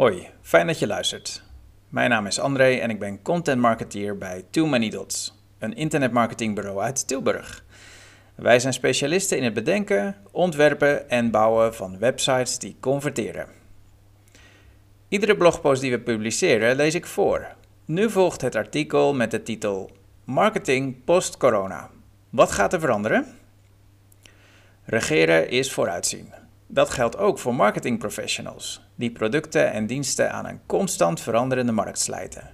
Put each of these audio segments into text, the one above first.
Hoi, fijn dat je luistert. Mijn naam is André en ik ben content marketeer bij Too Many Dots, een internetmarketingbureau uit Tilburg. Wij zijn specialisten in het bedenken, ontwerpen en bouwen van websites die converteren. Iedere blogpost die we publiceren lees ik voor. Nu volgt het artikel met de titel Marketing post-corona. Wat gaat er veranderen? Regeren is vooruitzien. Dat geldt ook voor marketingprofessionals, die producten en diensten aan een constant veranderende markt slijten.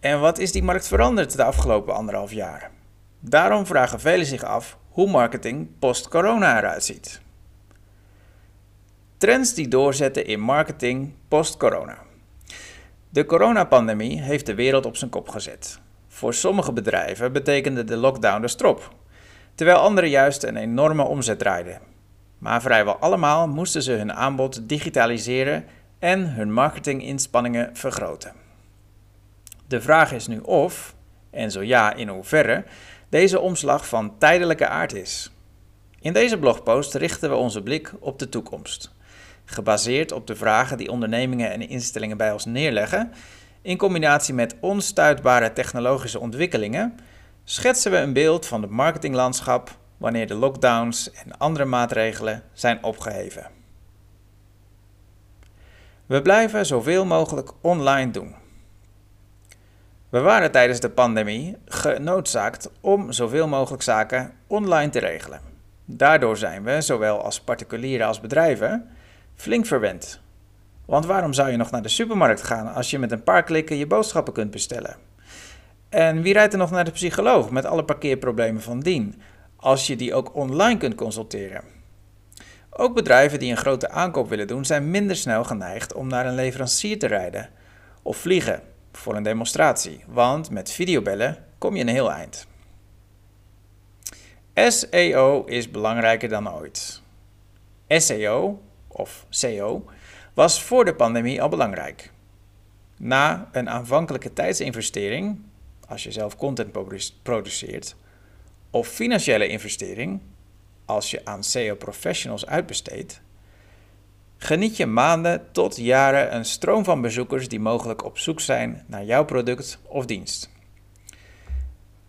En wat is die markt veranderd de afgelopen anderhalf jaar? Daarom vragen velen zich af hoe marketing post-corona eruit ziet. Trends die doorzetten in marketing post-corona. De coronapandemie heeft de wereld op zijn kop gezet. Voor sommige bedrijven betekende de lockdown de strop, terwijl anderen juist een enorme omzet draaiden. Maar vrijwel allemaal moesten ze hun aanbod digitaliseren en hun marketinginspanningen vergroten. De vraag is nu of, en zo ja in hoeverre, deze omslag van tijdelijke aard is. In deze blogpost richten we onze blik op de toekomst. Gebaseerd op de vragen die ondernemingen en instellingen bij ons neerleggen, in combinatie met onstuitbare technologische ontwikkelingen, schetsen we een beeld van het marketinglandschap wanneer de lockdowns en andere maatregelen zijn opgeheven. We blijven zoveel mogelijk online doen. We waren tijdens de pandemie genoodzaakt om zoveel mogelijk zaken online te regelen. Daardoor zijn we, zowel als particulieren als bedrijven, flink verwend. Want waarom zou je nog naar de supermarkt gaan als je met een paar klikken je boodschappen kunt bestellen? En wie rijdt er nog naar de psycholoog met alle parkeerproblemen van dien, als je die ook online kunt consulteren? Ook bedrijven die een grote aankoop willen doen, zijn minder snel geneigd om naar een leverancier te rijden of vliegen voor een demonstratie, want met videobellen kom je een heel eind. SEO is belangrijker dan ooit. SEO, of SEO, was voor de pandemie al belangrijk. Na een aanvankelijke tijdsinvestering, als je zelf content produceert, of financiële investering, als je aan SEO-professionals uitbesteedt, geniet je maanden tot jaren een stroom van bezoekers die mogelijk op zoek zijn naar jouw product of dienst.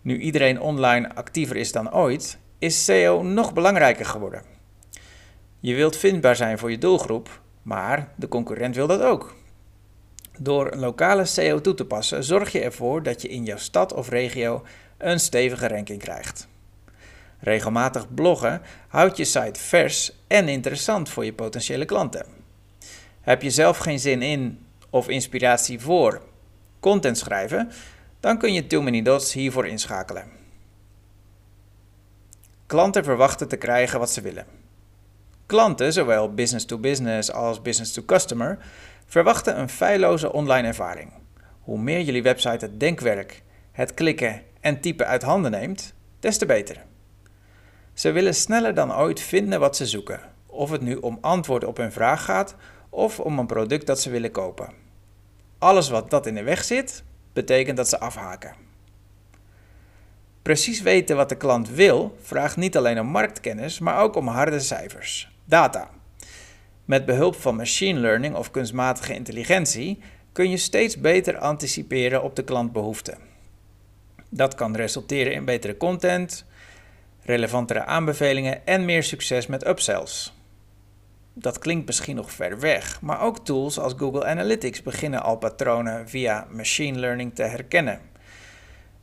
Nu iedereen online actiever is dan ooit, is SEO nog belangrijker geworden. Je wilt vindbaar zijn voor je doelgroep, maar de concurrent wil dat ook. Door lokale SEO toe te passen, zorg je ervoor dat je in jouw stad of regio een stevige ranking krijgt. Regelmatig bloggen houdt je site vers en interessant voor je potentiële klanten. Heb je zelf geen zin in of inspiratie voor content schrijven, dan kun je Too Many Dots hiervoor inschakelen. Klanten verwachten te krijgen wat ze willen. Klanten, zowel business to business als business to customer, verwachten een feilloze online ervaring. Hoe meer jullie website het denkwerk, het klikken en typen uit handen neemt, des te beter. Ze willen sneller dan ooit vinden wat ze zoeken, of het nu om antwoord op hun vraag gaat of om een product dat ze willen kopen. Alles wat dat in de weg zit, betekent dat ze afhaken. Precies weten wat de klant wil vraagt niet alleen om marktkennis, maar ook om harde cijfers, data. Met behulp van machine learning of kunstmatige intelligentie kun je steeds beter anticiperen op de klantbehoeften. Dat kan resulteren in betere content, relevantere aanbevelingen en meer succes met upsells. Dat klinkt misschien nog ver weg, maar ook tools als Google Analytics beginnen al patronen via machine learning te herkennen.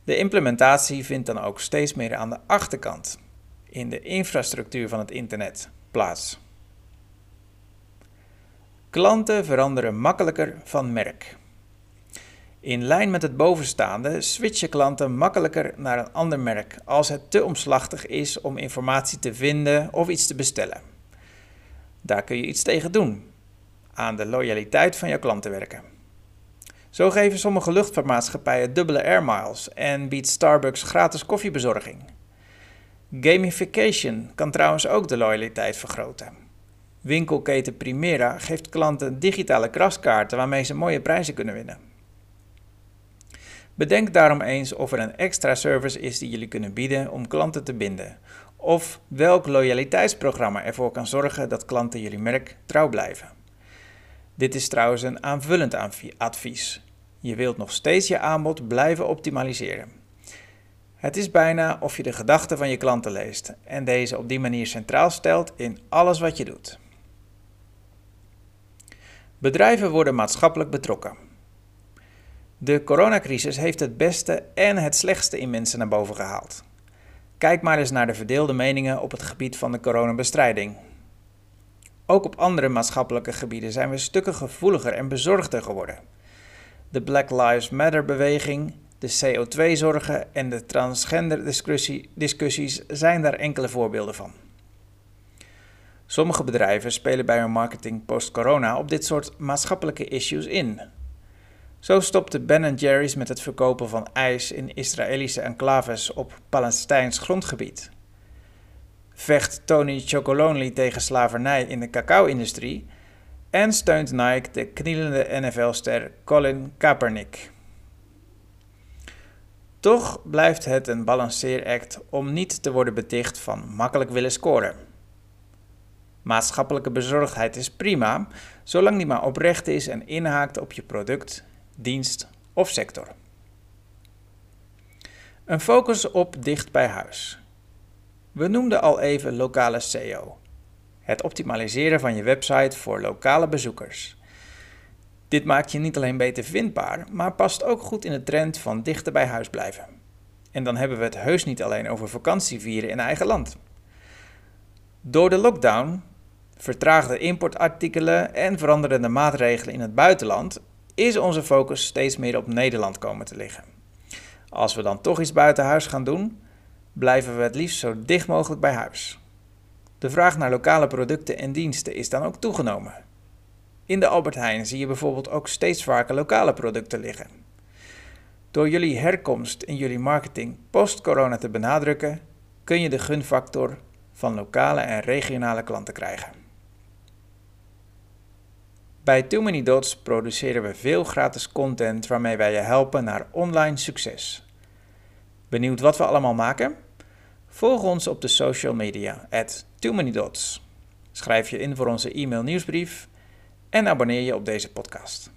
De implementatie vindt dan ook steeds meer aan de achterkant, in de infrastructuur van het internet, plaats. Klanten veranderen makkelijker van merk. In lijn met het bovenstaande switchen klanten makkelijker naar een ander merk als het te omslachtig is om informatie te vinden of iets te bestellen. Daar kun je iets tegen doen. Aan de loyaliteit van jouw klanten werken. Zo geven sommige luchtvaartmaatschappijen dubbele air miles en biedt Starbucks gratis koffiebezorging. Gamification kan trouwens ook de loyaliteit vergroten. Winkelketen Primera geeft klanten digitale kraskaarten waarmee ze mooie prijzen kunnen winnen. Bedenk daarom eens of er een extra service is die jullie kunnen bieden om klanten te binden. Of welk loyaliteitsprogramma ervoor kan zorgen dat klanten jullie merk trouw blijven. Dit is trouwens een aanvullend advies. Je wilt nog steeds je aanbod blijven optimaliseren. Het is bijna of je de gedachten van je klanten leest en deze op die manier centraal stelt in alles wat je doet. Bedrijven worden maatschappelijk betrokken. De coronacrisis heeft het beste en het slechtste in mensen naar boven gehaald. Kijk maar eens naar de verdeelde meningen op het gebied van de coronabestrijding. Ook op andere maatschappelijke gebieden zijn we stukken gevoeliger en bezorgder geworden. De Black Lives Matter beweging, de CO2-zorgen en de transgender-discussies zijn daar enkele voorbeelden van. Sommige bedrijven spelen bij hun marketing post-corona op dit soort maatschappelijke issues in. Zo stopte Ben Jerry's met het verkopen van ijs in Israëlische enclaves op Palestijns grondgebied. Vecht Tony Chocolonely tegen slavernij in de cacao-industrie en steunt Nike de knielende NFL-ster Colin Kaepernick. Toch blijft het een balanceeract om niet te worden beticht van makkelijk willen scoren. Maatschappelijke bezorgdheid is prima, zolang die maar oprecht is en inhaakt op je product, dienst of sector. Een focus op dicht bij huis. We noemden al even lokale SEO. Het optimaliseren van je website voor lokale bezoekers. Dit maakt je niet alleen beter vindbaar, maar past ook goed in de trend van dichter bij huis blijven. En dan hebben we het heus niet alleen over vakantievieren in eigen land. Door de lockdown, vertraagde importartikelen en veranderende maatregelen in het buitenland is onze focus steeds meer op Nederland komen te liggen. Als we dan toch iets buiten huis gaan doen, blijven we het liefst zo dicht mogelijk bij huis. De vraag naar lokale producten en diensten is dan ook toegenomen. In de Albert Heijn zie je bijvoorbeeld ook steeds vaker lokale producten liggen. Door jullie herkomst in jullie marketing post-corona te benadrukken, kun je de gunfactor van lokale en regionale klanten krijgen. Bij Too Many Dots produceren we veel gratis content waarmee wij je helpen naar online succes. Benieuwd wat we allemaal maken? Volg ons op de social media at Too Many Dots. Schrijf je in voor onze e-mail nieuwsbrief en abonneer je op deze podcast.